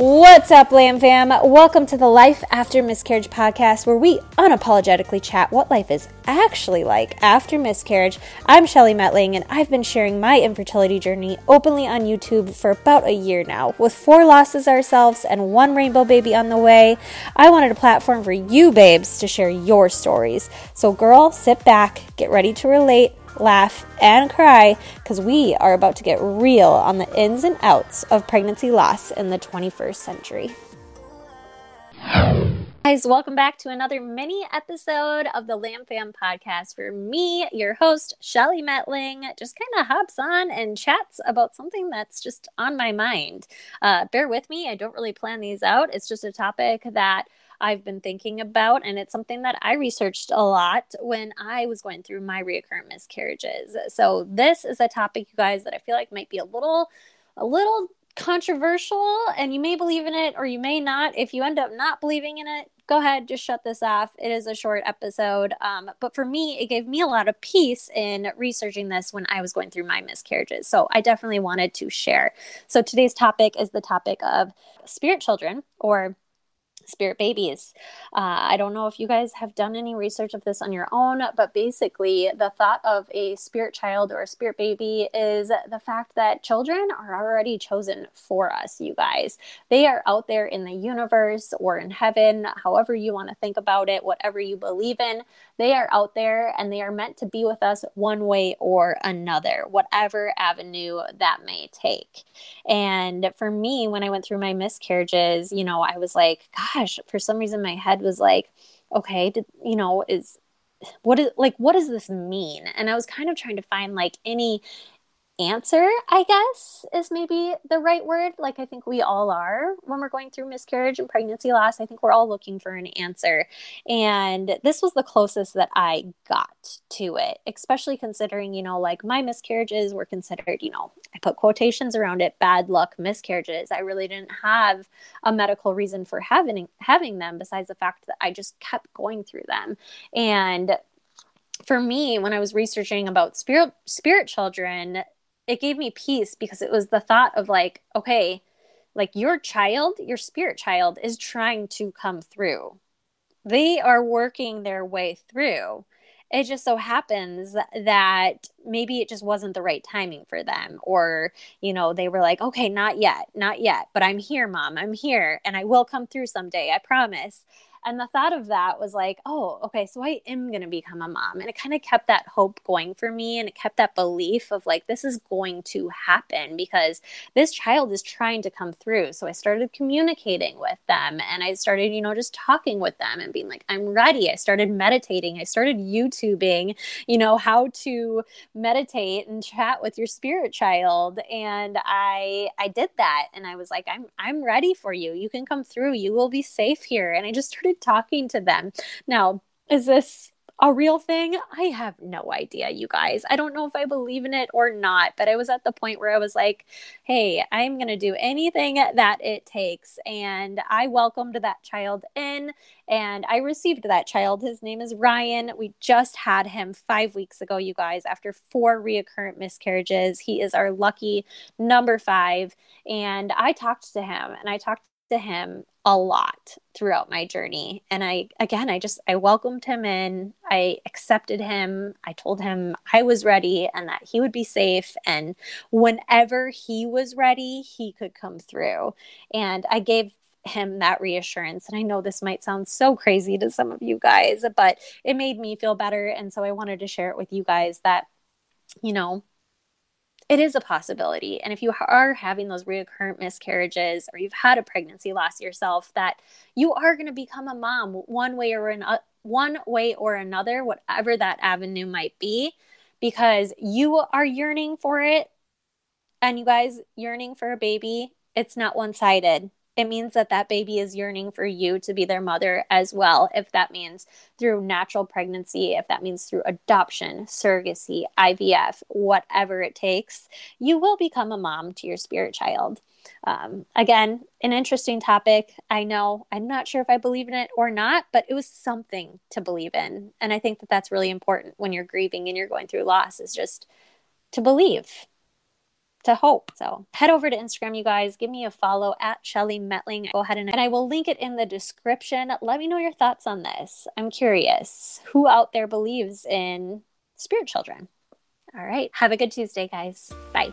What's up, Lamb Fam? Welcome to the Life After Miscarriage podcast, where we unapologetically chat what life is actually like after miscarriage. I'm Shelly Metling, and I've been sharing my infertility journey openly on YouTube for about a year now. With four losses ourselves and one rainbow baby on the way, I wanted a platform for you babes to share your stories. So, girl, sit back, get ready to relate laugh, and cry because we are about to get real on the ins and outs of pregnancy loss in the 21st century. Guys, welcome back to another mini episode of the Lamb Fam podcast for me, your host, Shelly Metling, just kind of hops on and chats about something that's just on my mind. Uh, bear with me, I don't really plan these out. It's just a topic that I've been thinking about. And it's something that I researched a lot when I was going through my reoccurrent miscarriages. So this is a topic, you guys, that I feel like might be a little, a little controversial and you may believe in it or you may not. If you end up not believing in it, go ahead, just shut this off. It is a short episode. Um, but for me, it gave me a lot of peace in researching this when I was going through my miscarriages. So I definitely wanted to share. So today's topic is the topic of spirit children or spirit babies. Uh, I don't know if you guys have done any research of this on your own, but basically, the thought of a spirit child or a spirit baby is the fact that children are already chosen for us, you guys. They are out there in the universe or in heaven, however you want to think about it, whatever you believe in. They are out there and they are meant to be with us one way or another, whatever avenue that may take. And for me, when I went through my miscarriages, you know, I was like, gosh, for some reason my head was like, okay, did, you know, is what is like what does this mean? And i was kind of trying to find like any answer, I guess, is maybe the right word. Like I think we all are when we're going through miscarriage and pregnancy loss. I think we're all looking for an answer. And this was the closest that I got to it, especially considering, you know, like my miscarriages were considered, you know, I put quotations around it, bad luck miscarriages. I really didn't have a medical reason for having having them besides the fact that I just kept going through them. And for me, when I was researching about spirit spirit children, it gave me peace because it was the thought of like, okay, like your child, your spirit child is trying to come through. They are working their way through. It just so happens that maybe it just wasn't the right timing for them. Or, you know, they were like, okay, not yet, not yet, but I'm here, mom, I'm here, and I will come through someday, I promise. And the thought of that was like, oh, okay, so I am going to become a mom. And it kind of kept that hope going for me. And it kept that belief of like, this is going to happen because this child is trying to come through. So I started communicating with them and I started, you know, just talking with them and being like, I'm ready. I started meditating. I started YouTubing, you know, how to meditate and chat with your spirit child. And I, I did that. And I was like, I'm, I'm ready for you. You can come through. You will be safe here. And I just started started talking to them. Now, is this a real thing? I have no idea, you guys. I don't know if I believe in it or not, but I was at the point where I was like, hey, I'm going to do anything that it takes. And I welcomed that child in and I received that child. His name is Ryan. We just had him five weeks ago, you guys, after four reoccurrent miscarriages. He is our lucky number five. And I talked to him and I talked to him a lot throughout my journey. And i again i just i welcomed him in. I accepted him. I told him i was ready and that he would be safe. And whenever he was ready he could come through. And i gave him that reassurance. And i know this might sound so crazy to some of you guys but it made me feel better. And so i wanted to share it with you guys that you know it is a possibility. And if you are having those recurrent miscarriages or you've had a pregnancy loss yourself, that you are going to become a mom one way or an, one way or another, whatever that avenue might be, because you are yearning for it. And you guys yearning for a baby, it's not one sided it means that that baby is yearning for you to be their mother as well. If that means through natural pregnancy, if that means through adoption, surrogacy, IVF, whatever it takes, you will become a mom to your spirit child. Um, again, an interesting topic. I know I'm not sure if I believe in it or not, but it was something to believe in. And I think that that's really important when you're grieving and you're going through loss, is just to believe to hope. So head over to Instagram, you guys. Give me a follow at Shelly Metling. Go ahead and, and I will link it in the description. Let me know your thoughts on this. I'm curious who out there believes in spirit children. All right. Have a good Tuesday, guys. Bye.